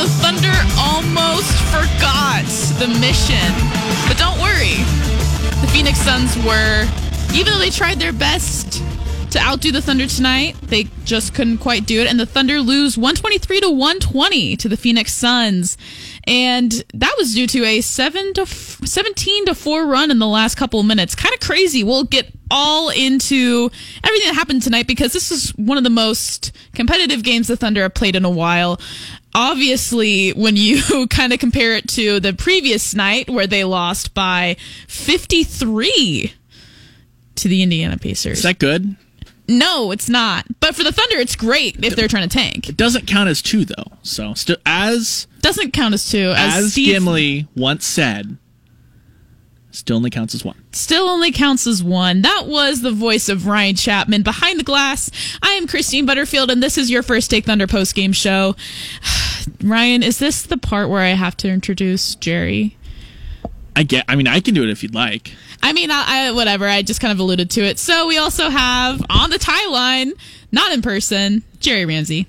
the Thunder almost forgot the mission. But don't worry. The Phoenix Suns were, even though they tried their best to outdo the Thunder tonight, they just couldn't quite do it. And the Thunder lose 123 to 120 to the Phoenix Suns. And that was due to a 7 to 17 to 4 run in the last couple of minutes. Kind of crazy. We'll get all into everything that happened tonight because this is one of the most competitive games the Thunder have played in a while obviously when you kind of compare it to the previous night where they lost by 53 to the Indiana Pacers. Is that good? No, it's not. But for the Thunder, it's great if they're trying to tank. It doesn't count as two though. So still as doesn't count as two. As, as Steve, Gimli once said, still only counts as one. Still only counts as one. That was the voice of Ryan Chapman behind the glass. I am Christine Butterfield, and this is your first Take Thunder post game show. Ryan, is this the part where I have to introduce Jerry? I get. I mean, I can do it if you'd like. I mean, I, I, whatever. I just kind of alluded to it. So we also have on the tie line, not in person, Jerry Ramsey.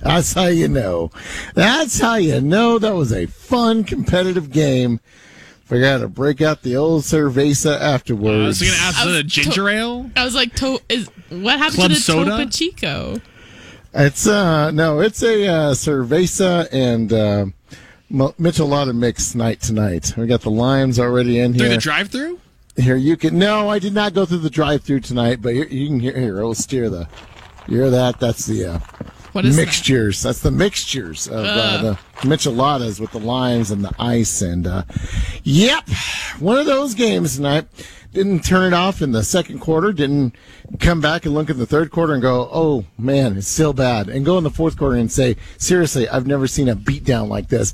That's how you know. That's how you know that was a fun, competitive game. Forgot to break out the old cerveza afterwards. Uh, I was going to ask for the ginger to- ale. I was like, to- is what happened Club to the soda? Topo Chico? It's uh no, it's a uh, cerveza and uh, Michelada mix night tonight. We got the limes already in here. Through here. the drive-through. Here you can. No, I did not go through the drive-through tonight, but here, you can hear here. I'll steer the. You hear that? That's the uh, What is that? mixtures. That's the mixtures of uh, the micheladas with the limes and the ice. And uh, yep, one of those games tonight. Didn't turn it off in the second quarter. Didn't come back and look at the third quarter and go, "Oh man, it's still bad." And go in the fourth quarter and say, "Seriously, I've never seen a beatdown like this."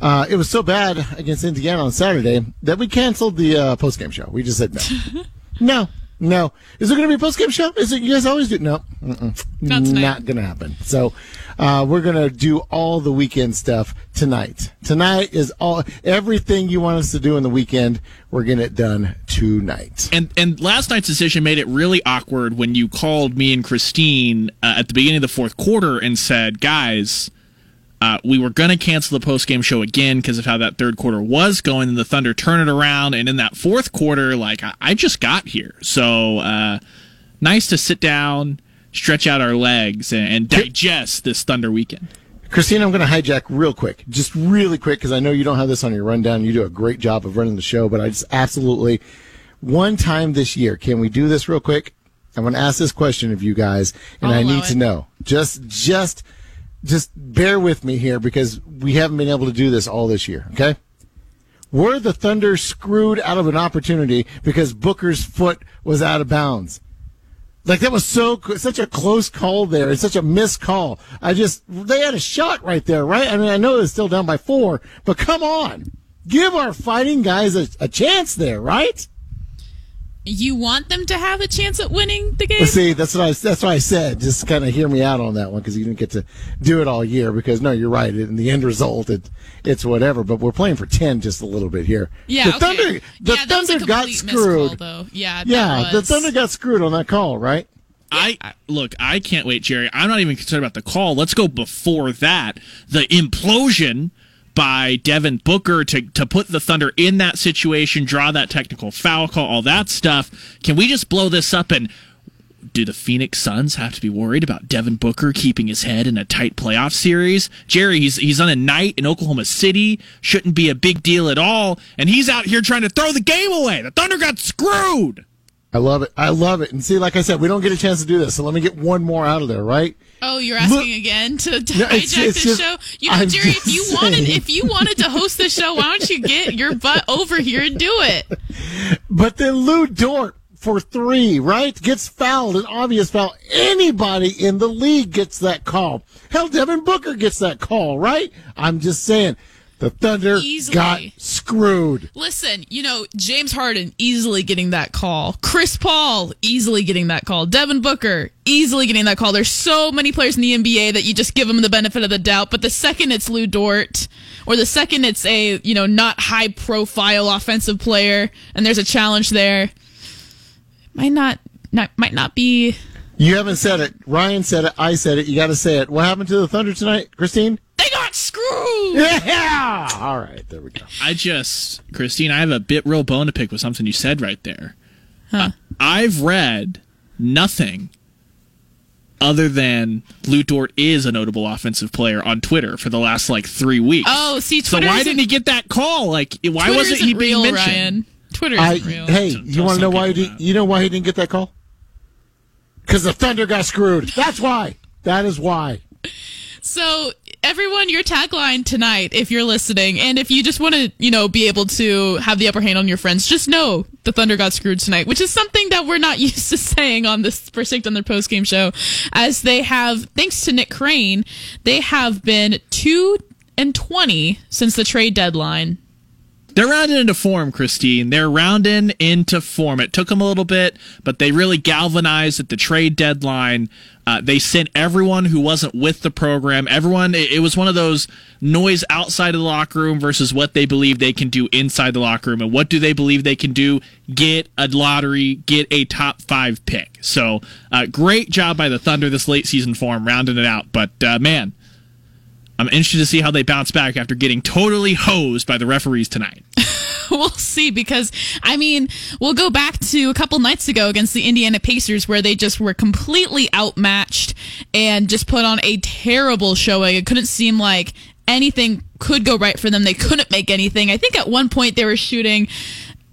Uh, it was so bad against Indiana on Saturday that we canceled the uh, post game show. We just said no, no, no. Is there going to be a post game show? Is it? You guys always do? No, Mm-mm. Not not going to happen. So uh, we're going to do all the weekend stuff tonight. Tonight is all everything you want us to do in the weekend. We're getting it done tonight. And and last night's decision made it really awkward when you called me and Christine uh, at the beginning of the fourth quarter and said, "Guys, uh, we were going to cancel the post game show again because of how that third quarter was going, and the Thunder turn it around. And in that fourth quarter, like I, I just got here, so uh, nice to sit down, stretch out our legs, and, and digest this Thunder weekend." Christine, I'm going to hijack real quick, just really quick, because I know you don't have this on your rundown. You do a great job of running the show, but I just absolutely, one time this year, can we do this real quick? I'm going to ask this question of you guys, and I'll I need to know. Just, just, just bear with me here because we haven't been able to do this all this year. Okay. Were the Thunder screwed out of an opportunity because Booker's foot was out of bounds? Like that was so such a close call there. It's such a missed call. I just they had a shot right there, right? I mean, I know it's still down by four, but come on, give our fighting guys a, a chance there, right? You want them to have a chance at winning the game? Let's see, that's what I that's what I said. Just kind of hear me out on that one because you didn't get to do it all year. Because no, you're right. In the end result, it, it's whatever. But we're playing for ten just a little bit here. Yeah, the okay. Thunder, the yeah, that was a Thunder got screwed. Call, though. Yeah, that yeah, the Thunder got screwed on that call, right? I look, I can't wait, Jerry. I'm not even concerned about the call. Let's go before that. The implosion by Devin Booker to to put the Thunder in that situation, draw that technical foul call, all that stuff. Can we just blow this up and do the Phoenix Suns have to be worried about Devin Booker keeping his head in a tight playoff series? Jerry, he's he's on a night in Oklahoma City, shouldn't be a big deal at all, and he's out here trying to throw the game away. The Thunder got screwed. I love it. I love it. And see, like I said, we don't get a chance to do this, so let me get one more out of there, right? Oh, you're asking Look- again to, to No, hijack it's- it's this just- show? You know, I'm Jerry, if you wanted, if you wanted to host the show, why don't you get your butt over here and do it? But then Lu Dort for three, right? Gets fouled, an obvious foul. Anybody in the league gets that call. Hell, Devin Booker gets that call, right? I'm just saying. The Thunder Easily. got screwed. Listen, you know, James Harden easily getting that call. Chris Paul easily getting that call. Devin Booker easily getting that call. There's so many players in the NBA that you just give them the benefit of the doubt. But the second it's Lu Dort, or the second it's a, you know, not high profile offensive player and there's a challenge there, might not, not might not be. You haven't said it. Ryan said it. I said it. You got to say it. What happened to the Thunder tonight, Christine? They got screwed! Yeah! All right, there we go. I just, Christine, I have a bit real bone to pick with something you said right there. Huh. Uh, I've read nothing other than Lu Dort is a notable offensive player on Twitter for the last like three weeks. Oh, see, so why isn't- didn't he get that call? Like, why Twitter wasn't he isn't being real, mentioned? Ryan. Twitter isn't real. hey, Tell- you want to know why? He did, you know why he didn't get that call? Because the Thunder got screwed. That's why. That is why. So, everyone, your tagline tonight, if you're listening, and if you just want to, you know, be able to have the upper hand on your friends, just know the Thunder got screwed tonight, which is something that we're not used to saying on this Precict on their post game show, as they have, thanks to Nick Crane, they have been two and twenty since the trade deadline. They're rounding into form, Christine. They're rounding into form. It took them a little bit, but they really galvanized at the trade deadline. Uh, they sent everyone who wasn't with the program. Everyone, it, it was one of those noise outside of the locker room versus what they believe they can do inside the locker room. And what do they believe they can do? Get a lottery, get a top five pick. So, uh, great job by the Thunder this late season form, rounding it out. But, uh, man, I'm interested to see how they bounce back after getting totally hosed by the referees tonight. we'll see because I mean we'll go back to a couple nights ago against the Indiana Pacers where they just were completely outmatched and just put on a terrible showing. It couldn't seem like anything could go right for them. They couldn't make anything. I think at one point they were shooting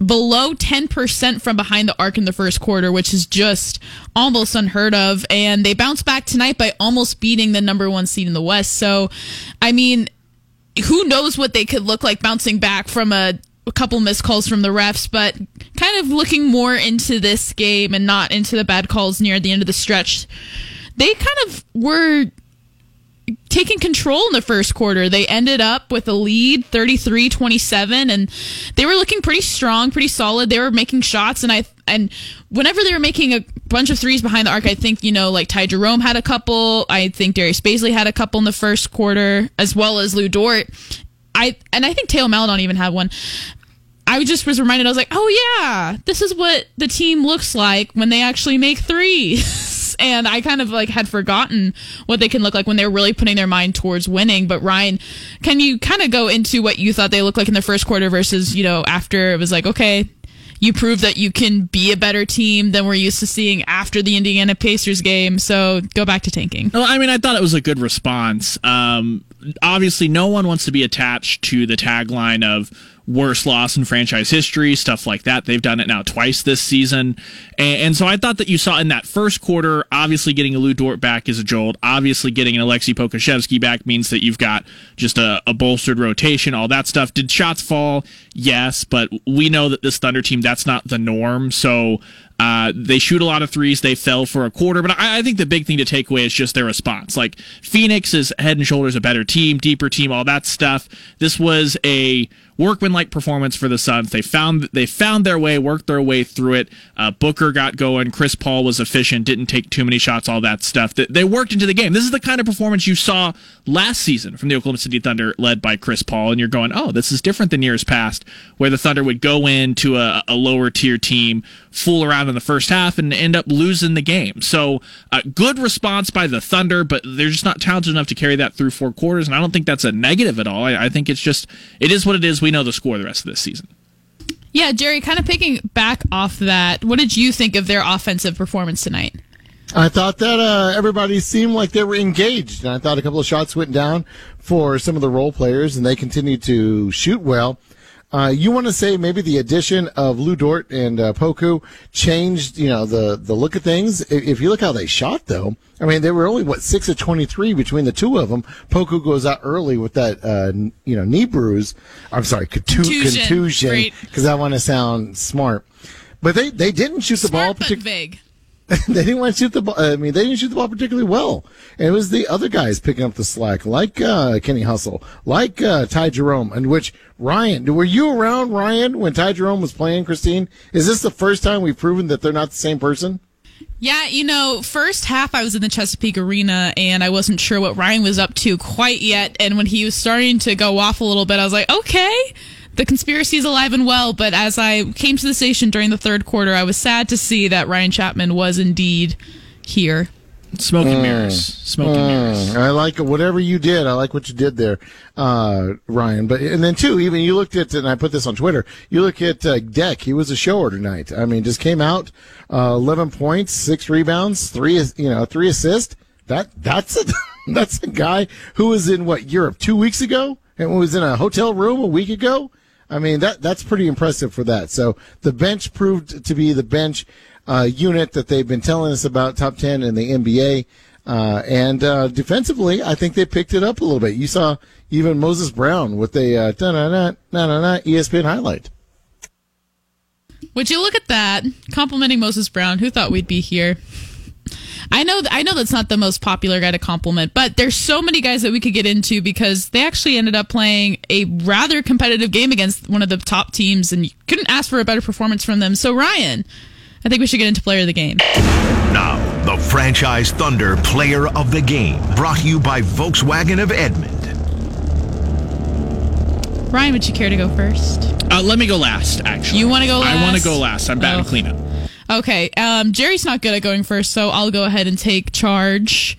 below 10% from behind the arc in the first quarter, which is just almost unheard of. And they bounced back tonight by almost beating the number one seed in the West. So, I mean, who knows what they could look like bouncing back from a, a couple missed calls from the refs, but kind of looking more into this game and not into the bad calls near the end of the stretch. They kind of were taking control in the first quarter. They ended up with a lead 33-27 and they were looking pretty strong, pretty solid. They were making shots and I and whenever they were making a bunch of threes behind the arc, I think, you know, like Ty Jerome had a couple. I think Darius Bazley had a couple in the first quarter, as well as Lu Dort. I and I think Taylor Maledon even had one. I just was reminded, I was like, oh yeah, this is what the team looks like when they actually make threes. and I kind of like had forgotten what they can look like when they're really putting their mind towards winning. But Ryan, can you kind of go into what you thought they looked like in the first quarter versus, you know, after it was like, okay, you proved that you can be a better team than we're used to seeing after the Indiana Pacers game. So go back to tanking. Well, I mean, I thought it was a good response. Um, obviously, no one wants to be attached to the tagline of worst loss in franchise history, stuff like that. They've done it now twice this season. And, and so I thought that you saw in that first quarter, obviously getting a Lu Dort back is a jolt. Obviously getting an Alexei Pokusevski back means that you've got just a, a bolstered rotation, all that stuff. Did shots fall? Yes, but we know that this Thunder team, that's not the norm. So uh, they shoot a lot of threes. They fell for a quarter, but I, I think the big thing to take away is just their response. Like Phoenix is head and shoulders a better team, deeper team, all that stuff. This was a workmanlike performance for the Suns. They found they found their way, worked their way through it. Uh, Booker got going. Chris Paul was efficient, didn't take too many shots, all that stuff. They, they worked into the game. This is the kind of performance you saw last season from the Oklahoma City Thunder, led by Chris Paul, and you're going, oh, this is different than years past, where the Thunder would go into a, a lower tier team, fool around in the first half, and end up losing the game. So, uh, good response by the Thunder, but they're just not talented enough to carry that through four quarters, and I don't think that's a negative at all. I, I think it's just it is what it is. We know the score the rest of this season. Yeah, Jerry, kind of picking back off that, what did you think of their offensive performance tonight? I thought that uh, everybody seemed like they were engaged, and I thought a couple of shots went down for some of the role players, and they continued to shoot well. Uh, you want to say maybe the addition of Lu Dort and uh, Poku changed, you know, the the look of things. If, you look how they shot, though, I mean, they were only what six of twenty three between the two of them. Poku goes out early with that, uh, you know, knee bruise. I'm sorry, contu- Contusion. contusion, because I want to sound smart. But they, they didn't shoot the ball Smart but particularly. vague. they didn't want to shoot the ball. I mean, they didn't shoot the ball particularly well. And it was the other guys picking up the slack, like uh, Kenny Hustle, like uh, Ty Jerome, and which Ryan. Were you around Ryan when Ty Jerome was playing? Christine, is this the first time we've proven that they're not the same person? Yeah, you know, first half I was in the Chesapeake Arena and I wasn't sure what Ryan was up to quite yet. And when he was starting to go off a little bit, I was like, okay, the conspiracy is alive and well. But as I came to the station during the third quarter, I was sad to see that Ryan Chapman was indeed here. Smoke and mirrors. Smoke and mirrors. Mm, I like whatever you did. I like what you did there, uh, Ryan. But and then too, even you looked at and I put this on Twitter. You look at uh, Deck. He was a shower tonight. I mean, just came out, uh, eleven points, six rebounds, three you know three assists. That that's a that's a guy who was in what Europe two weeks ago and was in a hotel room a week ago. I mean that that's pretty impressive for that. So the bench proved to be the bench uh, unit that they've been telling us about, top ten in the NBA. Uh, and uh, defensively, I think they picked it up a little bit. You saw even Moses Brown with a uh, na na na ESPN highlight. Would you look at that? Complimenting Moses Brown. Who thought we'd be here? I know I know that's not the most popular guy to compliment, but there's so many guys that we could get into because they actually ended up playing a rather competitive game against one of the top teams and you couldn't ask for a better performance from them. So Ryan, I think we should get into player of the game. Now, the Franchise Thunder Player of the Game, brought to you by Volkswagen of Edmond. Ryan, would you care to go first? Uh, let me go last, actually. You wanna go last? I want to go last. I'm batting Oh. cleanup. Okay, um, Jerry's not good at going first, so I'll go ahead and take charge.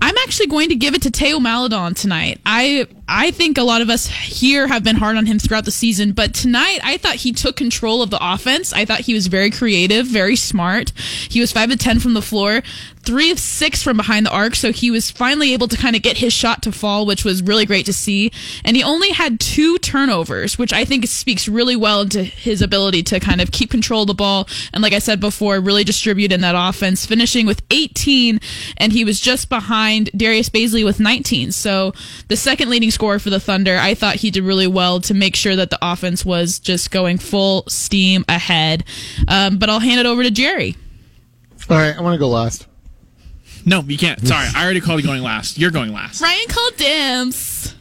I'm actually going to give it to Theo Maledon tonight. I I think a lot of us here have been hard on him throughout the season, but tonight I thought he took control of the offense. I thought he was very creative, very smart. He was five of ten from the floor, three of six from behind the arc, so he was finally able to kind of get his shot to fall, which was really great to see. And he only had two turnovers, which I think speaks really well into his ability to kind of keep control of the ball and, like I said before, really distribute in that offense, finishing with 18, and he was just behind Darius Bazley with 19. So the second leading scorer for the Thunder, I thought he did really well to make sure that the offense was just going full steam ahead. Um, but I'll hand it over to Jerry. All right, I want to go last. No, you can't. Sorry, I already called you going last. You're going last. Ryan called Dimps.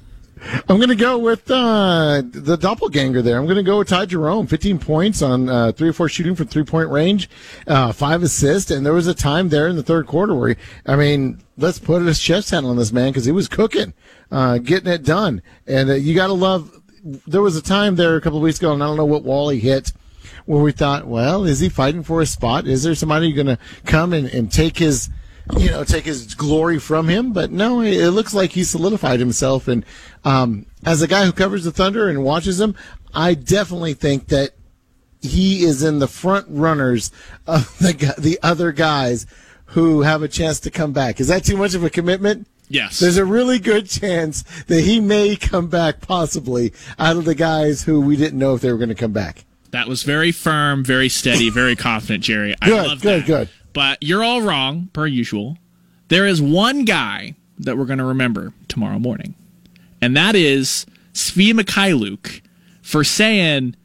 I'm going to go with uh, the doppelganger there. I'm going to go with Ty Jerome. 15 points on uh, three or four shooting from three point range, uh, five assists. And there was a time there in the third quarter where, he, I mean, let's put his chest handle on this man because he was cooking, uh, getting it done. And uh, you got to love. There was a time there a couple of weeks ago, and I don't know what wall he hit, where we thought, well, is he fighting for a spot? Is there somebody going to come and, and take his you know, take his glory from him. But no, it it looks like he solidified himself. And um, as a guy who covers the Thunder and watches them, I definitely think that he is in the front runners of the the other guys who have a chance to come back. Is that too much of a commitment? Yes. There's a really good chance that he may come back possibly out of the guys who we didn't know if they were going to come back. That was very firm, very steady, very confident, Jerry. I Good, love good, that. good. But you're all wrong, per usual. There is one guy that we're going to remember tomorrow morning, and that is Svi Mykhailiuk for saying,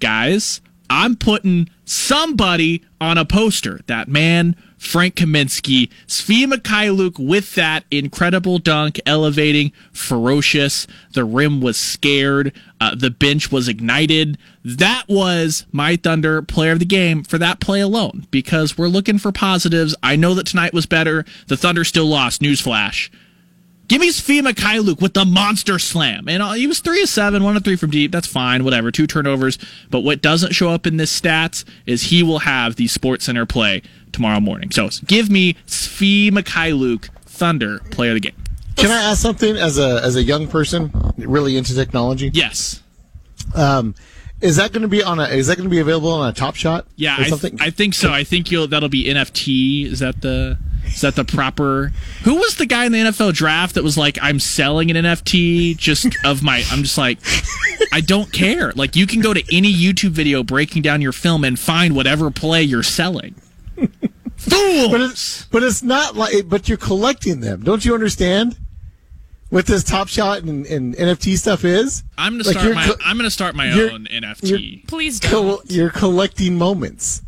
guys, I'm putting somebody on a poster. That man, Frank Kaminsky, Svi Mykhailiuk with that incredible dunk, elevating, ferocious. The rim was scared. Uh, the bench was ignited. That was my Thunder player of the game for that play alone because we're looking for positives. I know that tonight was better. The Thunder still lost. Newsflash. Give me Svi Mykhailiuk with the monster slam. And uh, he was 3 of 7, 1 of 3 from deep. That's fine, whatever. Two turnovers. But what doesn't show up in this stats is he will have the Sports Center play tomorrow morning. So give me Svi Mykhailiuk, Thunder, player of the game. Can I ask something as a as a young person really into technology? Yes. Um, is that going to be on a? Is that going to be available on a Top Shot? Yeah, or I, something. I think so. I think you'll that'll be NFT. Is that the is that the proper? Who was the guy in the NFL draft that was like, I'm selling an NFT just of my? I'm just like, I don't care. Like you can go to any YouTube video breaking down your film and find whatever play you're selling. Fool. but it's but it's not like. But you're collecting them. Don't you understand? What this Top Shot and, and NFT stuff is? I'm gonna Like, start my co- I'm gonna start my own NFT. Please don't. you're collecting moments.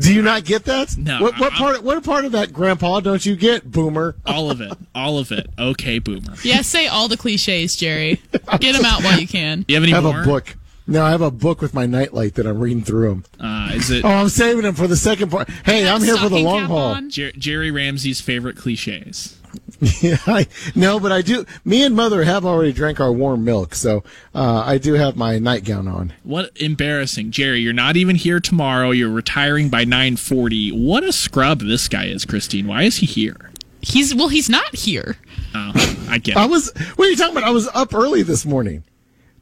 Do you not get that? No, What, what I- part? What part of that, Grandpa? Don't you get, Boomer? All of it. All of it. Okay, boomer. Yeah, say all the cliches, Jerry. Get them out while you can. You have any I have more? a book. No, I have a book with my nightlight that I'm reading through them. Uh, is it Oh, I'm saving them for the second part. Hey, I'm here for the long haul. Jer- Jerry Ramsey's favorite cliches? Yeah, I, no, but I do. Me and Mother have already drank our warm milk, so uh, I do have my nightgown on. What embarrassing, Jerry! You're not even here tomorrow. You're retiring by 9:40. What a scrub this guy is, Christine. Why is he here? He's well, he's not here. Oh, I get. I was. What are you talking about? I was up early this morning.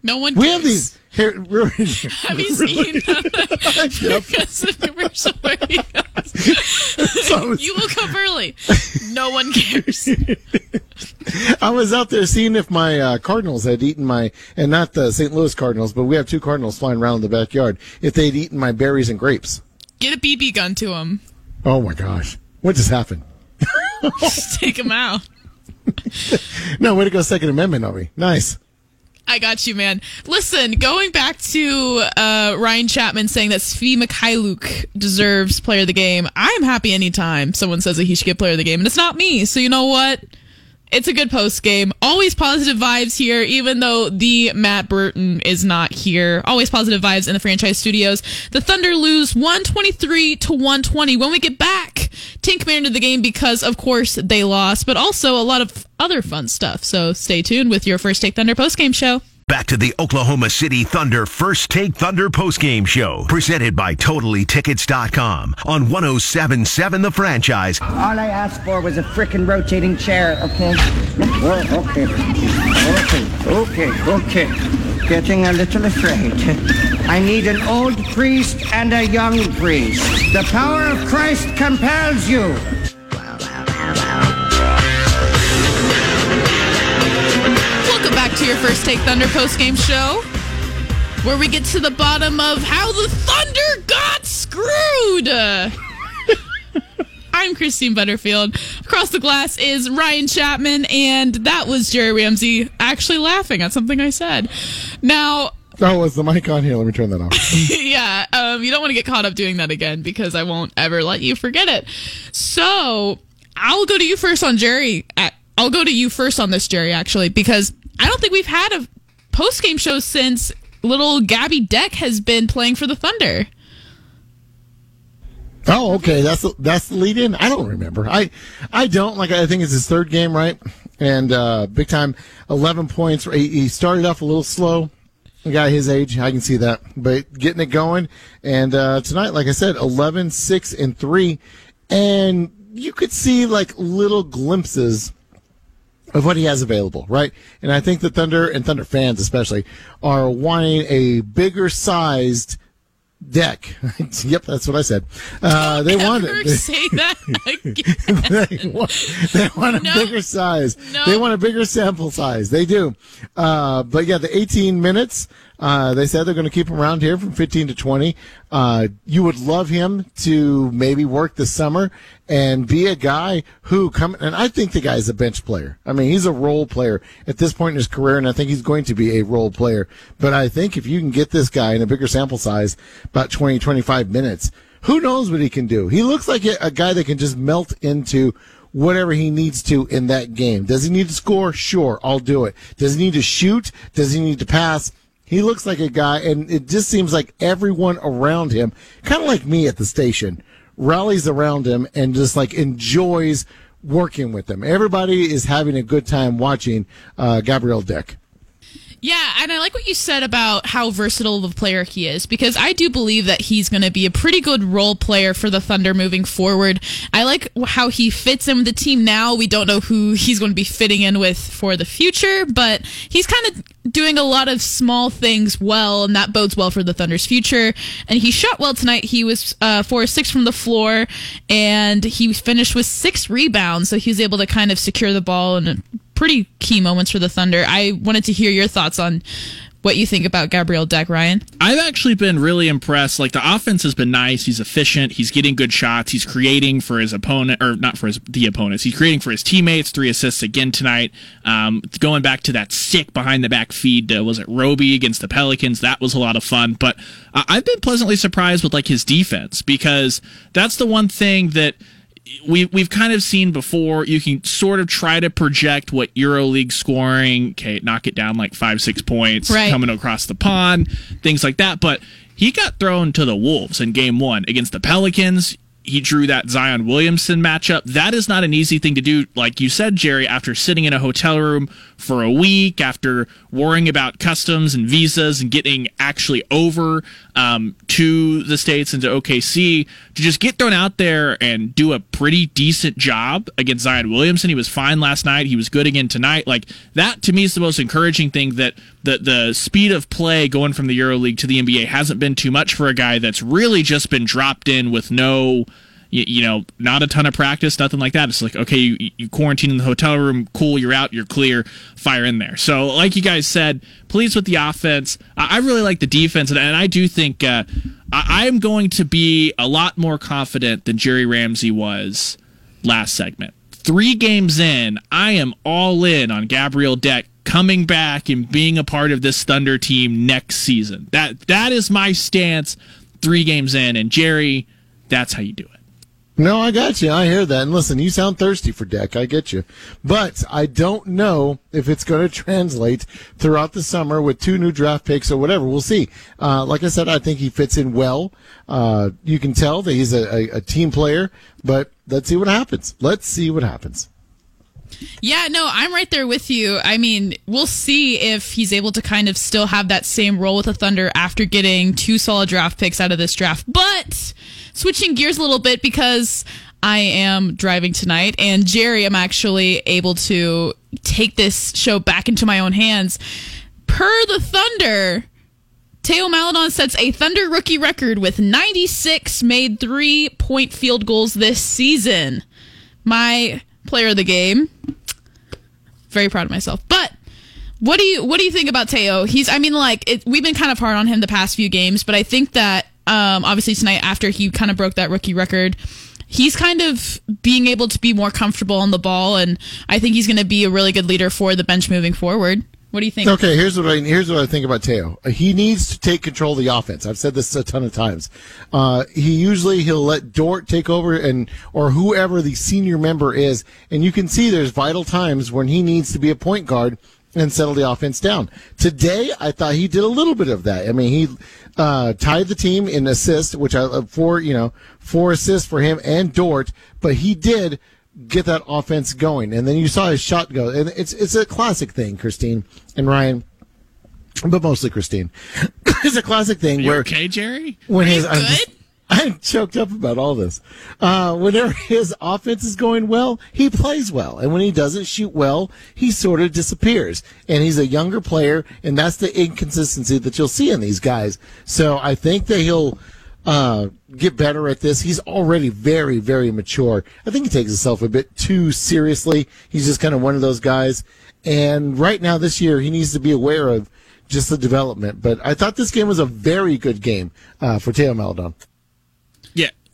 No one. We have cares. these. Here, really, Have you seen Yep. because of commercial? So- you woke up early. No one cares. I was out there seeing if my uh, Cardinals had eaten my, and not the St. Louis Cardinals, but we have two Cardinals flying around in the backyard. If they'd eaten my berries and grapes. Get a BB gun to them. Oh my gosh, what just happened? Just take him out. No, way to go, Second Amendment on me. Nice. I got you, man. Listen, going back to uh, Ryan Chapman saying that Svi Mykhailiuk deserves player of the game, I'm happy anytime someone says that he should get player of the game, and it's not me. So you know what? It's a good post game. Always positive vibes here, even though the Matt Burton is not here. Always positive vibes in the franchise studios. The Thunder lose 123 to 120. When we get back, Tink into the game because, of course, they lost, but also a lot of other fun stuff. So stay tuned with your First Take Thunder post game show. Back to the Oklahoma City Thunder First Take Thunder postgame show, presented by TotallyTickets.com on 1077 The Franchise. All I asked for was a frickin' rotating chair, okay? Well, okay. Okay, okay, okay. Getting a little afraid. I need an old priest and a young priest. The power of Christ compels you. Welcome back to your First Take Thunder post game show, where we get to the bottom of how the Thunder got screwed. I'm Christine Butterfield. Across the glass is Ryan Chapman, and that was Jerry Ramsey actually laughing at something I said. Now, Oh, was the mic on here? Let me turn that off. yeah, um, you don't want to get caught up doing that again because I won't ever let you forget it. So I'll go to you first on Jerry. I'll go to you first on this, Jerry, actually, because I don't think we've had a post game show since little Gabby Deck has been playing for the Thunder. Oh, okay. That's the, that's the lead in. I don't remember. I I don't like. I think it's his third game, right? And uh, big time, eleven points. He, started off a little slow. A guy his age, I can see that, but getting it going. And uh, tonight, like I said, 11, 6, and three, and you could see like little glimpses of what he has available, right? And I think the Thunder and Thunder fans especially are wanting a bigger sized deck. yep, that's what I said. Uh, they want it. say that again. they want, they want a No. bigger size. No. They want a bigger sample size. They do. Uh, but yeah, the 18 minutes, uh, they said they're going to keep him around here from 15 to 20. Uh, you would love him to maybe work this summer and be a guy who come, and I think the guy's a bench player. I mean, he's a role player at this point in his career, and I think he's going to be a role player. But I think if you can get this guy in a bigger sample size, about 20, 25 minutes, who knows what he can do? He looks like a guy that can just melt into whatever he needs to in that game. Does he need to score? Sure, I'll do it. Does he need to shoot? Does he need to pass? He looks like a guy, and it just seems like everyone around him, kind of like me at the station, rallies around him and just like enjoys working with him. Everybody is having a good time watching uh, Gabriel Deck. Yeah, and I like what you said about how versatile of a player he is because I do believe that he's going to be a pretty good role player for the Thunder moving forward. I like how he fits in with the team now. We don't know who he's going to be fitting in with for the future, but he's kind of doing a lot of small things well, and that bodes well for the Thunder's future. And he shot well tonight. He was uh, four six from the floor, and he finished with six rebounds, so he was able to kind of secure the ball and pretty key moments for the Thunder. I wanted to hear your thoughts on what you think about Gabriel Deck, Ryan. I've actually been really impressed. Like the offense has been nice. He's efficient. He's getting good shots. He's creating for his opponent, or not for his the opponents. He's creating for his teammates. Three assists again tonight. Um, going back to that sick behind the back feed. Uh, was it Roby against the Pelicans? That was a lot of fun. But uh, I've been pleasantly surprised with like his defense because that's the one thing that we we've kind of seen before. You can sort of try to project what EuroLeague scoring, okay, knock it down like five six points Right. coming across the pond, things like that. But he got thrown to the wolves in Game One against the Pelicans. He drew that Zion Williamson matchup. That is not an easy thing to do, like you said, Jerry. After sitting in a hotel room for a week, after worrying about customs and visas and getting actually over um, to the states and to OKC, to just get thrown out there and do a pretty decent job against Zion Williamson. He was fine last night. He was good again tonight. Like that to me is the most encouraging thing that the the speed of play going from the EuroLeague to the NBA hasn't been too much for a guy that's really just been dropped in with no you, you know, not a ton of practice, nothing like that. It's like, okay, you, you quarantine in the hotel room, cool, you're out, you're clear, fire in there. So, like you guys said, pleased with the offense. I, really like the defense, and, and I do think uh, I, I'm going to be a lot more confident than Jerry Ramsey was last segment. Three games in, I am all in on Gabriel Deck coming back and being a part of this Thunder team next season. That that is my stance. Three games in, and Jerry, that's how you do it. No, I got you. I hear that. And listen, you sound thirsty for Deck. I get you. But I don't know if it's going to translate throughout the summer with two new draft picks or whatever. We'll see. Uh, like I said, I think he fits in well. Uh, you can tell that he's a, a, a team player, but let's see what happens. Let's see what happens. Yeah, no, I'm right there with you. I mean, we'll see if he's able to kind of still have that same role with the Thunder after getting two solid draft picks out of this draft. But switching gears a little bit because I am driving tonight and Jerry, I'm actually able to take this show back into my own hands. Per the Thunder, Theo Maledon sets a Thunder rookie record with 96 made three point field goals this season. My player of the game. Very proud of myself. But what do you what do you think about Theo? He's I mean like it, we've been kind of hard on him the past few games, but I think that um, obviously tonight after he kind of broke that rookie record, he's kind of being able to be more comfortable on the ball, and I think he's going to be a really good leader for the bench moving forward. What do you think? Okay, here's what I here's what I think about Theo. He needs to take control of the offense. I've said this a ton of times. Uh, he usually he'll let Dort take over and or whoever the senior member is, and you can see there's vital times when he needs to be a point guard and settle the offense down. Today, I thought he did a little bit of that. I mean, he uh, tied the team in assists, which I uh, four you know four assists for him and Dort, but he did get that offense going. And then you saw his shot go. And it's it's a classic thing, Christine and Ryan, but mostly Christine. it's a classic thing You where okay, Jerry? when Are his I'm, choked up about all this. Uh, whenever his offense is going well, he plays well, and when he doesn't shoot well, he sort of disappears. And he's a younger player, and that's the inconsistency that you'll see in these guys. So I think that he'll uh, get better at this. He's already very, very mature. I think he takes himself a bit too seriously. He's just kind of one of those guys. And right now, this year, he needs to be aware of just the development. But I thought this game was a very good game uh, for Theo Maledon.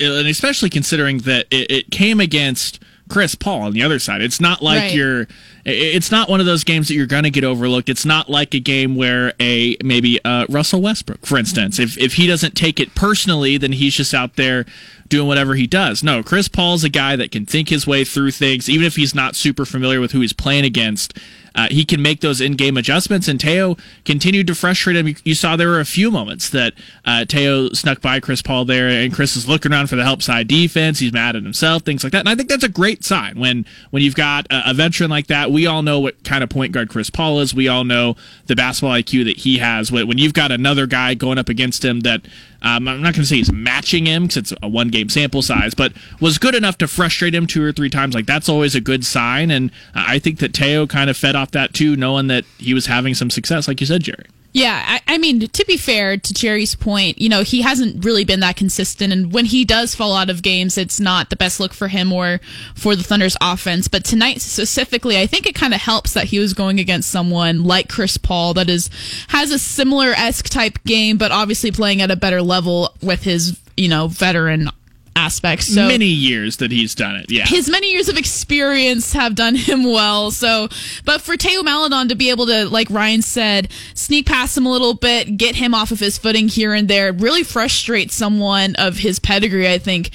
And especially considering that it, it came against Chris Paul on the other side. It's not like Right. you're. It's not one of those games that you're going to get overlooked. It's not like a game where a maybe uh, Russell Westbrook, for instance, if if he doesn't take it personally, then he's just out there doing whatever he does. No, Chris Paul's a guy that can think his way through things, even if he's not super familiar with who he's playing against. Uh, he can make those in-game adjustments, and Theo continued to frustrate him. You, saw there were a few moments that uh, Theo snuck by Chris Paul there, and Chris is looking around for the help side defense. He's mad at himself, things like that. And I think that's a great sign when when you've got a, a veteran like that. We all know what kind of point guard Chris Paul is. We all know the basketball IQ that he has. When you've got another guy going up against him that um, I'm not going to say he's matching him because it's a one game sample size, but was good enough to frustrate him two or three times. Like that's always a good sign, and I think that Theo kind of fed off that too, knowing that he was having some success, like you said, Jerry. Yeah, I, I mean, to be fair to Jerry's point, you know, he hasn't really been that consistent. And when he does fall out of games, it's not the best look for him or for the Thunder's offense. But tonight specifically, I think it kind of helps that he was going against someone like Chris Paul that is has a similar esque type game, but obviously playing at a better level with his, you know, veteran aspects. So Many years that he's done it. Yeah. his many years of experience have done him well. So, but for Theo Maledon to be able to, like Ryan said, sneak past him a little bit, get him off of his footing here and there, really frustrate someone of his pedigree, I think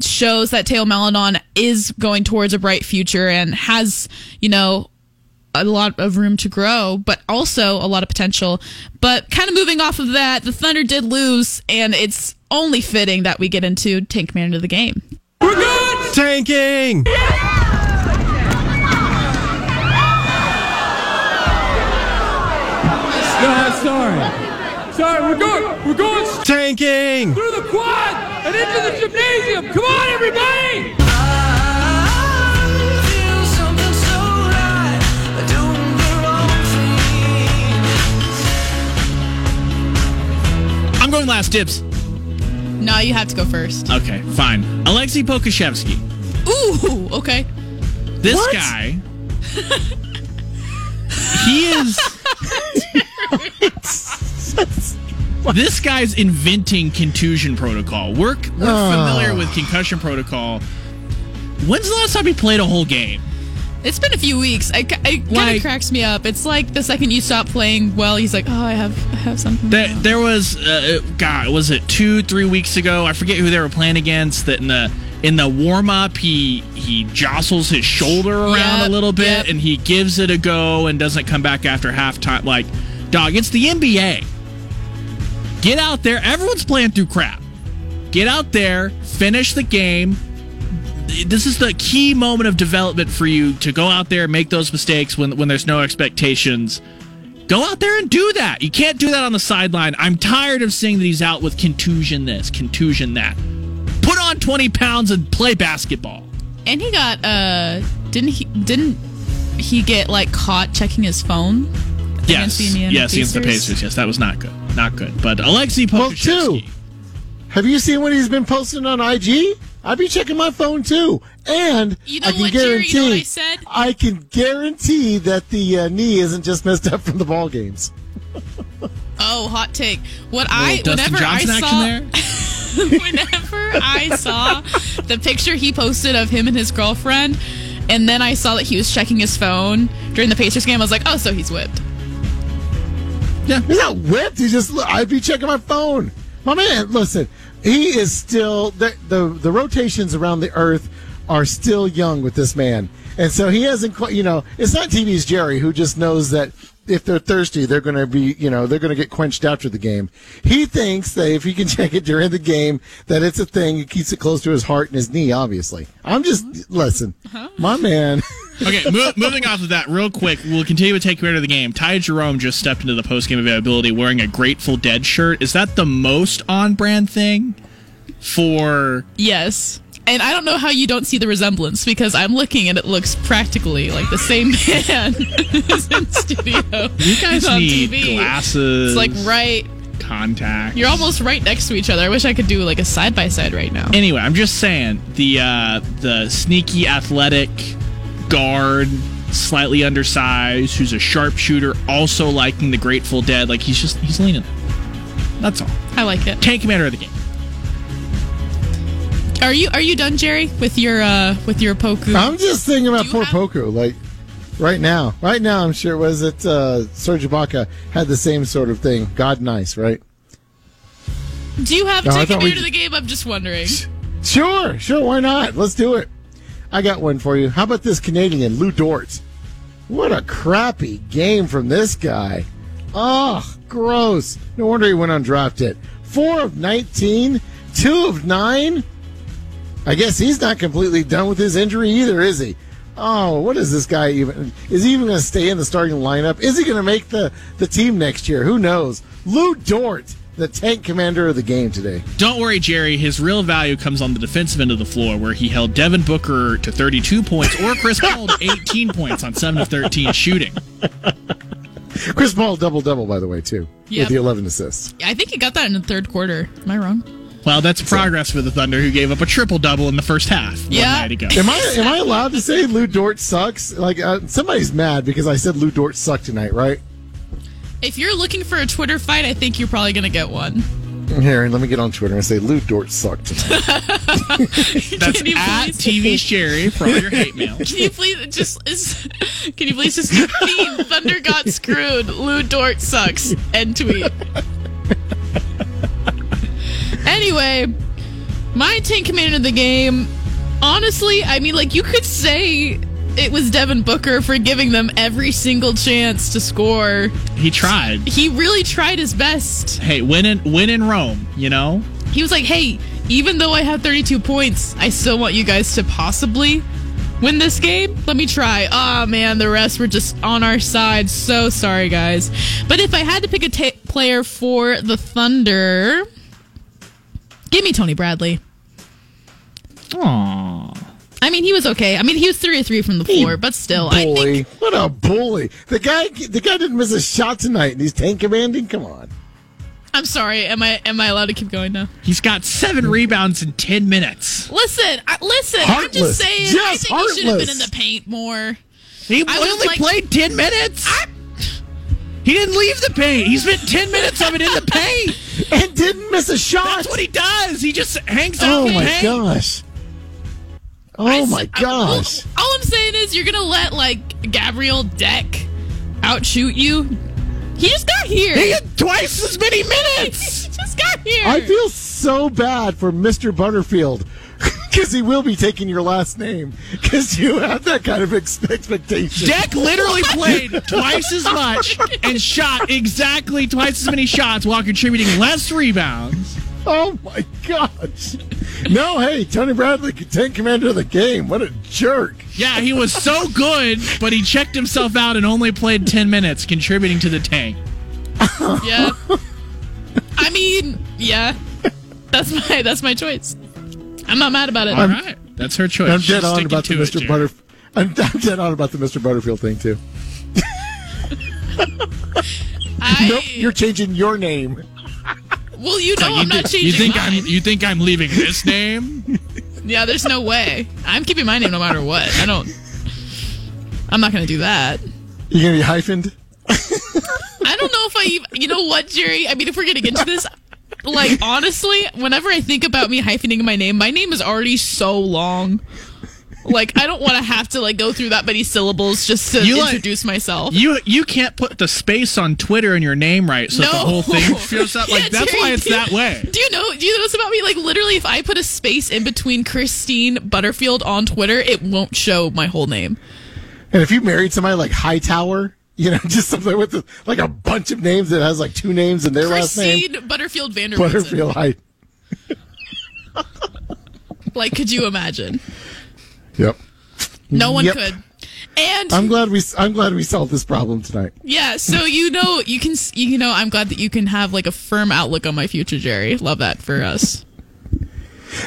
shows that Theo Maledon is going towards a bright future and has, you know, a lot of room to grow, but also a lot of potential. But kind of moving off of that, the Thunder did lose, and it's only fitting that we get into Tank Man of the game. We're good! Tanking! No, sorry. Sorry, we're going, we're going Tanking! through the quad and into the gymnasium. Come on, everybody! I'm going last dibs. No, you have to go first. Okay, fine. Alexei Pokusevski. Ooh, okay. This guy. he is. this guy's inventing contusion protocol. We're, we're familiar with concussion protocol. When's the last time he played a whole game? It's been a few weeks. I, it kind of cracks me up. It's like the second you stop playing well, he's like, oh, I have, I have something. There, there was, uh, God, was it two, three weeks ago? I forget who they were playing against. That in the in the warm up, he he jostles his shoulder around Yep, a little bit, yep. and he gives it a go and doesn't come back after halftime. Like, dog, it's the NBA. Get out there. Everyone's playing through crap. Get out there, finish the game. This is the key moment of development for you to go out there and make those mistakes when when there's no expectations. Go out there and do that. You can't do that on the sideline. I'm tired of seeing that he's out with contusion this, contusion that. Put on 20 pounds and play basketball. and he got, uh, didn't he, didn't he get like caught checking his phone? Yes, Against the Indiana yes, against the Pacers? Pacers. Yes, that was not good, not good. But Alexei Well, too. Have you seen what he's been posting on IG? I'd be checking my phone too, and You know I can what, Jerry? guarantee You know what I said? I can guarantee that the uh, knee isn't just messed up from the ball games. Oh, hot take. What I, Dustin whenever I saw, there. whenever I saw the picture he posted of him and his girlfriend, and then I saw that he was checking his phone during the Pacers game, I was like, oh, so he's whipped. Yeah, he's not whipped. He's just. I'd be checking my phone. My man, listen. He is still the the, the rotations around the earth are still young with this man, and so he hasn't quite. You know, it's not TV's Jerry who just knows that if they're thirsty, they're going to be. You know, they're going to get quenched after the game. He thinks that if he can check it during the game, that it's a thing. He keeps it close to his heart and his knee. Obviously, I'm just listen, uh-huh. my man. Okay, mo- moving off of that real quick, we'll continue to take care of the game. Ty Jerome just stepped into the post-game availability wearing a Grateful Dead shirt. Is that the most on-brand thing for Yes. And I don't know how you don't see the resemblance because I'm looking and it looks practically like the same man is in studio. you guys on need TV. glasses? It's like right. contact. You're almost right next to each other. I wish I could do like a side by side right now. Anyway, I'm just saying the uh, the sneaky athletic guard, slightly undersized, who's a sharpshooter, also liking the Grateful Dead. Like he's just he's leaning. That's all. I like it. Tank commander of the game. Are you are you done, Jerry, with your uh with your Poku? I'm just thinking about poor have- Poku. Like right now, right now, I'm sure was it uh, Serge Ibaka had the same sort of thing. God, nice, right? Do you have No, I take thought me we- to the game? I'm just wondering. Sure, sure. Why not? Let's do it. I got one for you. How about this Canadian Lu Dort? What a crappy game from this guy. Oh, gross. No wonder he went undrafted. Four of 19, two of nine. I guess he's not completely done with his injury either, is he? Oh, what is this guy even? Is he even going to stay in the starting lineup? Is he going to make the, the team next year? Who knows? Lu Dort, the tank commander of the game today. Don't worry, Jerry. His real value comes on the defensive end of the floor, where he held Devin Booker to 32 points or Chris Paul to 18 points on 7 of 13 shooting. Chris Paul double double by the way too Yep. with the 11 assists. I think he got that in the third quarter. Am I wrong? Well, that's progress for the Thunder, who gave up a triple double in the first half. one Yeah. night ago. Am I am I allowed to say Lu Dort sucks? Like uh, somebody's mad because I said Lu Dort sucked tonight, right? If you're looking for a Twitter fight, I think you're probably gonna get one. Here, let me get on Twitter and say Lu Dort sucked tonight. That's Can you at please- TV Sherry for all your hate mail. Can you please just is, can you please just theme Thunder got screwed. Lu Dort sucks. End tweet. Anyway, my tank commander of the game. Honestly, I mean, like you could say it was Devin Booker for giving them every single chance to score. He tried. He really tried his best. Hey, win in win in Rome. You know. He was like, "Hey, even though I have 32 points, I still want you guys to possibly win this game. Let me try." Oh man, the rest were just on our side. So sorry, guys. But if I had to pick a player for the Thunder, give me Tony Bradley. Aww. I mean, he was okay. I mean, he was three or three from the floor, but still, I think what a bully! The guy, the guy didn't miss a shot tonight, and he's tank commanding. Come on, I'm sorry. Am I am I allowed to keep going now? He's got seven rebounds in ten minutes. Listen, I, listen. I'm Heartless. just saying. I Just think he should have been in the paint more. He I only like- played ten minutes. He didn't leave the paint. He spent ten minutes of it in the paint. and didn't miss a shot. That's what he does. He just hangs out oh in the my paint. gosh! Oh I my s- I- gosh! well, all I'm saying is you're gonna let like Gabriel Deck outshoot you. He just got here. He had twice as many minutes. He just got here. I feel so bad for Mr. Butterfield because he will be taking your last name because you have that kind of ex- expectation. Deck literally played twice as much and shot exactly twice as many shots while contributing less rebounds. Oh my gosh! No, hey, Tony Bradley, tank commander of the game. What a jerk! Yeah, he was so good, but he checked himself out and only played 10 minutes, contributing to the tank. yeah. I mean, yeah. That's my that's my choice. I'm not mad about it. All right. That's her choice. I'm She's dead on about the to it, Mr. Jerry. Butter. I'm, I'm dead on about the Mr. Butterfield thing too. I, Nope, you're changing your name. well, you oh, know You I'm not changing you think mine. I'm you think I'm leaving this name? Yeah, there's no way. I'm keeping my name no matter what. I don't. I'm not gonna do that. You're gonna be hyphened? I don't know if I even. You know what, Jerry? I mean, if we're gonna get into this, like honestly, whenever I think about me hyphenating my name, my name is already so long. Like I don't want to have to like go through that many syllables just to You, like- introduce myself. You you can't put the space on Twitter in your name right, so no, the whole thing feels up like Yeah, that's Jerry, why it's do you- that way. Do you know? Do you know this about me? Like literally, if I put a space in between Christine Butterfield on Twitter, it won't show my whole name. And if you married somebody like Hightower, you know, just something with the, like a bunch of names that has like two names in their last name, Butterfield Vanderbilt. Butterfield High. Like, could you imagine? Yep. No one Yep. could. And I'm glad we I'm glad we solved this problem tonight. Yeah, so you know you can you know I'm glad that you can have like a firm outlook on my future, Jerry. Love that for us.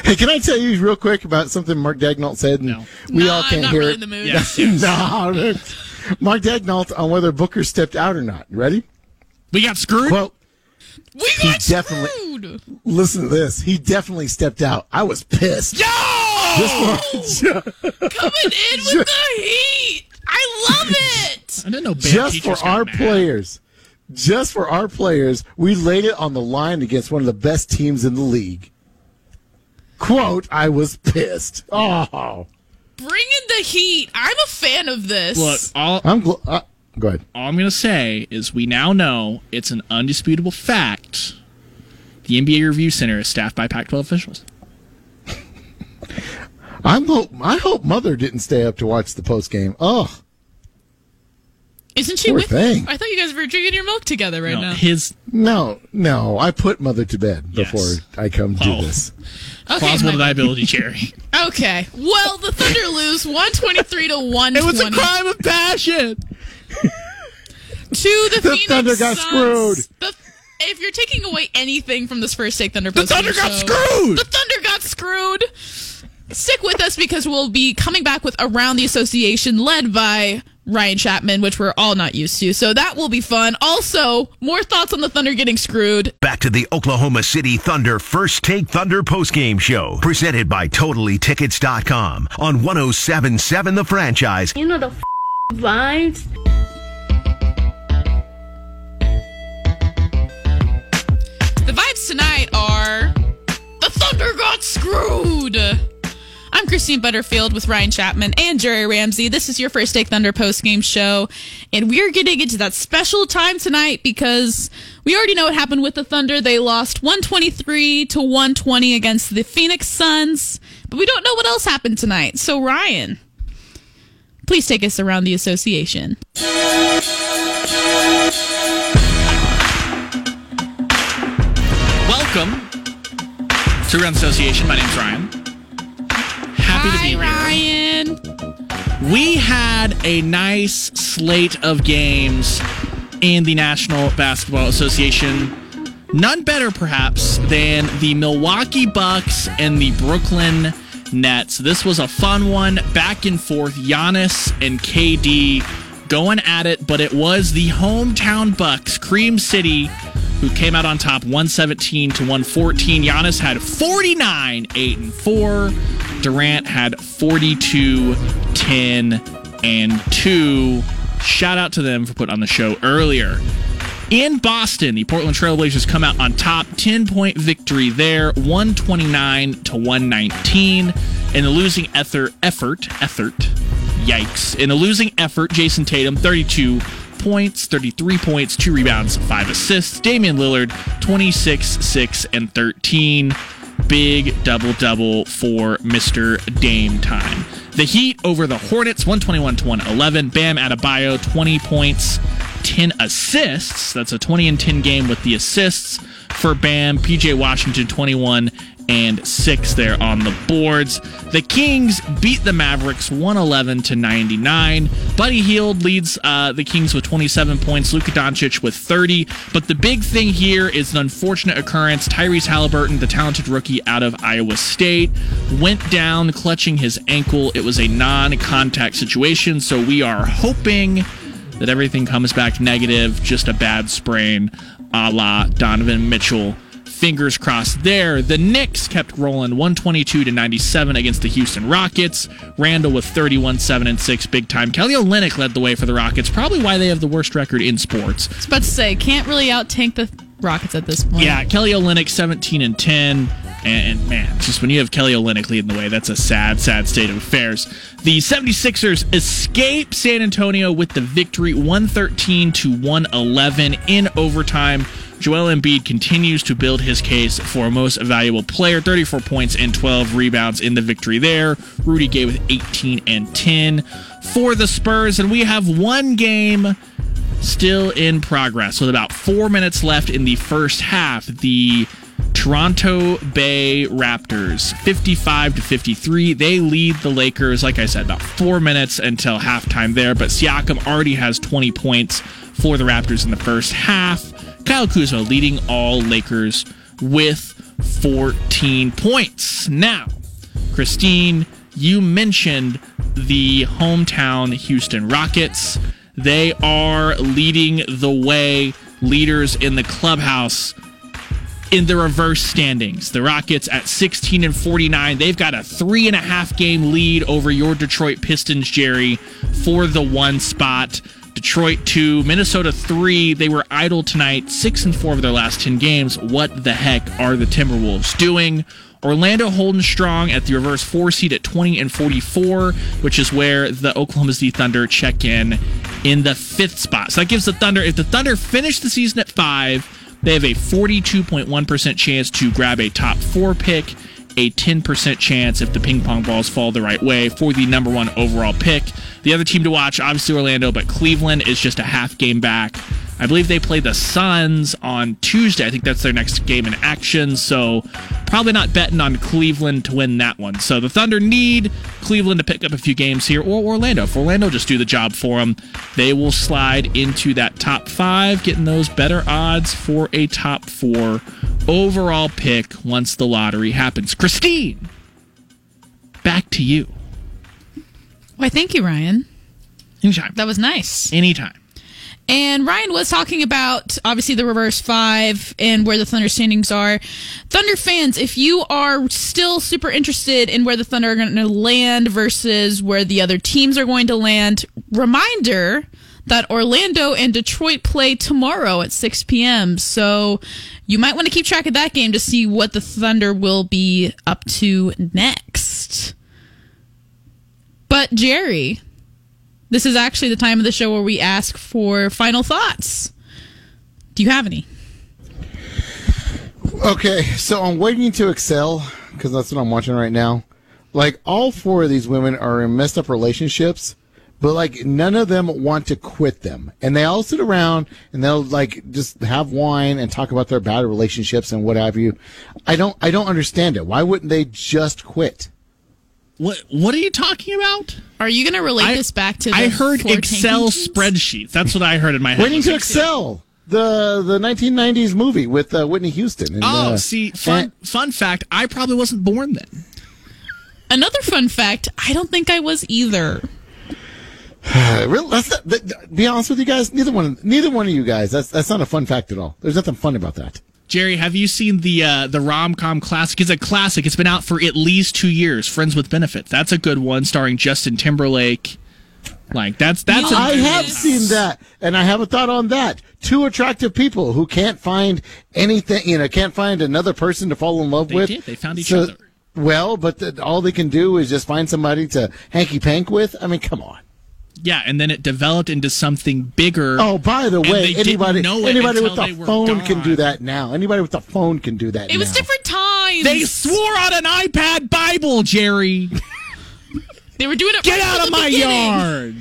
Hey, can I tell you real quick about something Mark Daigneault said? And No. we Nah, all can't I'm not hear really it. in the mood. Yes, yes. No, Mark Daigneault on whether Booker stepped out or not. Ready? We got screwed. Well, We He got definitely- screwed. listen to this. He definitely stepped out. I was pissed. Yo! Just for, Coming in with the heat. I love it. I didn't know just for our mad. players. Just for our players, we laid it on the line against one of the best teams in the league. Quote, I was pissed. Oh. oh. Bring in the heat. I'm a fan of this. Look, all, I'm gl- uh, go ahead. all I'm going to say is we now know it's an undisputable fact. The NBA Review Center is staffed by Pac-12 officials. I'm hope I hope mother didn't stay up to watch the post game. Oh, Isn't she poor with thing. I thought you guys were drinking your milk together right No, now. his no, no. I put mother to bed before Yes. I come do Oh. this. Okay, plausible my- deniability, Jerry. okay. Well, the Thunder lose 123 to 120 it was a crime of passion. to the, The Phoenix Thunder got Suns. screwed. The- if you're taking away anything from this first take Thunder The Thunder got show, screwed. The Thunder got screwed. Stick with us because we'll be coming back with Around the Association, led by Ryan Chapman, which we're all not used to. So that will be fun. Also, more thoughts on the Thunder getting screwed. Back to the Oklahoma City Thunder First Take Thunder postgame show, presented by TotallyTickets.com on 1077 The Franchise. You know the f- vibes. The vibes tonight are the Thunder got screwed. I'm Christine Butterfield with Ryan Chapman and Jerry Ramsey. This is your First Take Thunder post game show, and we're getting into that special time tonight because we already know what happened with the Thunder. They lost 123 to 120 against the Phoenix Suns, but we don't know what else happened tonight. So, Ryan, please take us around the association. Welcome to Run Association. My name's Ryan. Happy to be Hi, here. Ryan. We had a nice slate of games in the National Basketball Association. None better, perhaps, than the Milwaukee Bucks and the Brooklyn Nets. This was a fun one, back and forth. Giannis and KD going at it, but it was the hometown Bucks, Cream City, who came out on top 117 to 114. Giannis had 49, 8 and 4. Durant had 42, 10 and 2. Shout out to them for putting on the show earlier. In Boston, the Portland Trailblazers come out on top, 10 point victory there, 129 to 119. In the losing effort, effort, effort, yikes. In a losing effort, Jayson Tatum, 32 points, 33 points, 2 rebounds, 5 assists. Damian Lillard, 26, 6, and 13. Big double double for Mr. Dame time. The Heat over the Hornets, 121 to 111. Bam Adebayo, 20 points, 10 assists. That's a 20 and 10 game with the assists for Bam. PJ Washington, 21 and 6 there on the boards. The Kings beat the Mavericks 111 to 99. Buddy Hield leads uh, the Kings with 27 points, Luka Doncic with 30. But the big thing here is an unfortunate occurrence. Tyrese Haliburton, the talented rookie out of Iowa State, went down clutching his ankle. It was a non contact situation, so we are hoping that everything comes back negative, just a bad sprain a la Donovan Mitchell. Fingers crossed there. The Knicks kept rolling 122 to 97 against the Houston Rockets. Randle with 31, 7 and 6, big time. Kelly Olynyk led the way for the Rockets, probably why they have the worst record in sports. I was about to say, can't really out tank the Rockets at this point. Yeah, Kelly Olynyk 17 and 10. And man, just when you have Kelly Olynyk leading the way, that's a sad, sad state of affairs. The 76ers escape San Antonio with the victory 113 to 111 in overtime. Joel Embiid continues to build his case for most valuable player, 34 points and 12 rebounds in the victory there. Rudy Gay with 18 and 10 for the Spurs. And we have one game still in progress with about four minutes left in the first half. The Toronto Bay Raptors, 55 to 53. They lead the Lakers, like I said, about four minutes until halftime there. But Siakam already has 20 points for the Raptors in the first half. Kyle Kuzma leading all Lakers with 14 points. Now, Christine, you mentioned the hometown Houston Rockets. They are leading the way, leaders in the clubhouse in the reverse standings. The Rockets at 16 and 49. They've got a three and a half game lead over your Detroit Pistons, Jerry, for the one spot. Detroit two, Minnesota three. They were idle tonight, six and four of their last 10 games. What the heck are the Timberwolves doing? Orlando holding strong at the reverse four seed at 20 and 44, which is where the Oklahoma City Thunder check in in the fifth spot. So that gives the Thunder, if the Thunder finish the season at five, they have a 42.1% chance to grab a top four pick, a 10% chance if the ping pong balls fall the right way for the number one overall pick. The other team to watch, obviously Orlando, but Cleveland is just a half game back. I believe they play the Suns on Tuesday. I think that's their next game in action. So probably not betting on Cleveland to win that one. So the Thunder need Cleveland to pick up a few games here, or Orlando. If Orlando just do the job for them, they will slide into that top five, getting those better odds for a top four overall pick once the lottery happens. Christine, back to you. Why, thank you, Ryan. Anytime. That was nice. Anytime. And Ryan was talking about obviously the reverse five and where the Thunder standings are. Thunder fans, if you are still super interested in where the Thunder are going to land versus where the other teams are going to land, reminder that Orlando and Detroit play tomorrow at 6 p.m. So you might want to keep track of that game to see what the Thunder will be up to next. But Jerry, this is actually the time of the show where we ask for final thoughts. Do you have any? Okay, so I'm waiting to excel because that's what I'm watching right now. Like all four of these women are in messed up relationships, but like none of them want to quit them, and they all sit around and they'll like just have wine and talk about their bad relationships and what have you. I don't, I don't understand it. Why wouldn't they just quit? What What are you talking about? Are you going to relate I- this back to? The I heard four Excel tanking spreadsheets. That's what I heard in my head. Waiting to excel. The the 1990s movie with uh, Whitney Houston. And, Oh, uh, see, fun fun fact. I probably wasn't born then. Another fun fact: I don't think I was either. Uh, real, that's not, that, be honest with you guys. Neither one, neither one of you guys. That's that's not a fun fact at all. There's nothing fun about that. Jerry, have you seen the uh, the rom com classic? It's a classic. It's been out for at least two years. Friends with Benefits. That's a good one, starring Justin Timberlake. Like that's that's. a I have seen that, and I have a thought on that. Two attractive people who can't find anything, you know, can't find another person to fall in love They with. did. They found each So- other. Well, but the, all they can do is just find somebody to hanky pank with. I mean, come on. Yeah, and then it developed into something bigger. Oh, by the way, they didn't anybody anybody with they the were phone can do that now. Anybody with the phone can do that. It was different times. They swore on an iPad Bible, Jerry. They were doing it. Get right out of my beginning. yard.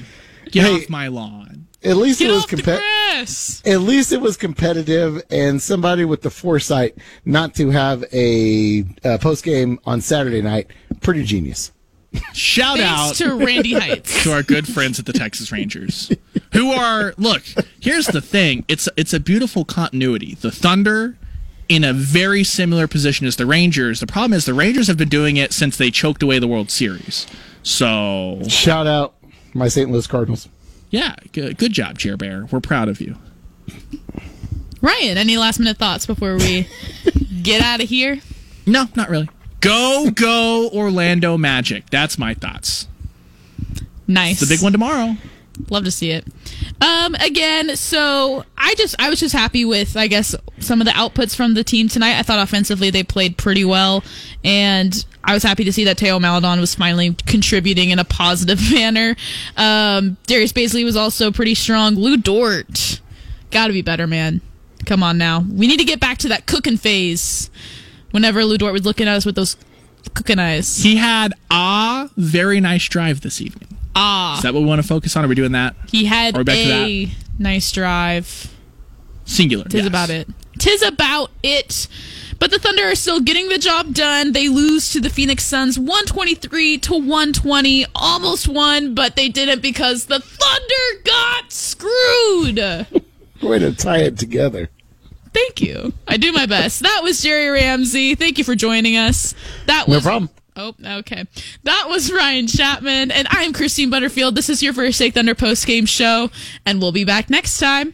Get Hey. off my lawn. At least Get it was off the. At least it was competitive, and somebody with the foresight not to have a uh, post game on Saturday night. Pretty genius. Shout out to Randy Heights. to our good friends at the Texas Rangers, who are look. Here's the thing: it's it's a beautiful continuity. The Thunder in a very similar position as the Rangers. The problem is the Rangers have been doing it since they choked away the World Series. So Shout out my St. Louis Cardinals. yeah, good, good job, Chair Bear. We're proud of you. Ryan, any last minute thoughts before we get out of here? No, not really. Go go Orlando Magic. That's my thoughts. Nice. The big one tomorrow. Love to see it. Um, again, so I just I was just happy with I guess some of the outputs from the team tonight. I thought offensively they played pretty well, and I was happy to see that Theo Maledon was finally contributing in a positive manner. Um, Darius Bazley was also pretty strong. Lu Dort, got to be better, man. Come on now, we need to get back to that cooking phase. Whenever Lu Dort was looking at us with those cooking eyes, He had a very nice drive this evening. ah, Is that what we want to focus on? Are we doing that? he had Are we a nice drive. Singular. Tis yes. about it. Tis about it. But the Thunder are still getting the job done. They lose to the Phoenix Suns 123 to 120. Almost won, but they didn't because the Thunder got screwed. Way to tie it together. Thank you. I do my best. That was Jerry Ramsey. Thank you for joining us. That No was problem. Oh, okay. That was Ryan Chapman, and I'm Christine Butterfield. This is your First Take Thunder post game show, and we'll be back next time.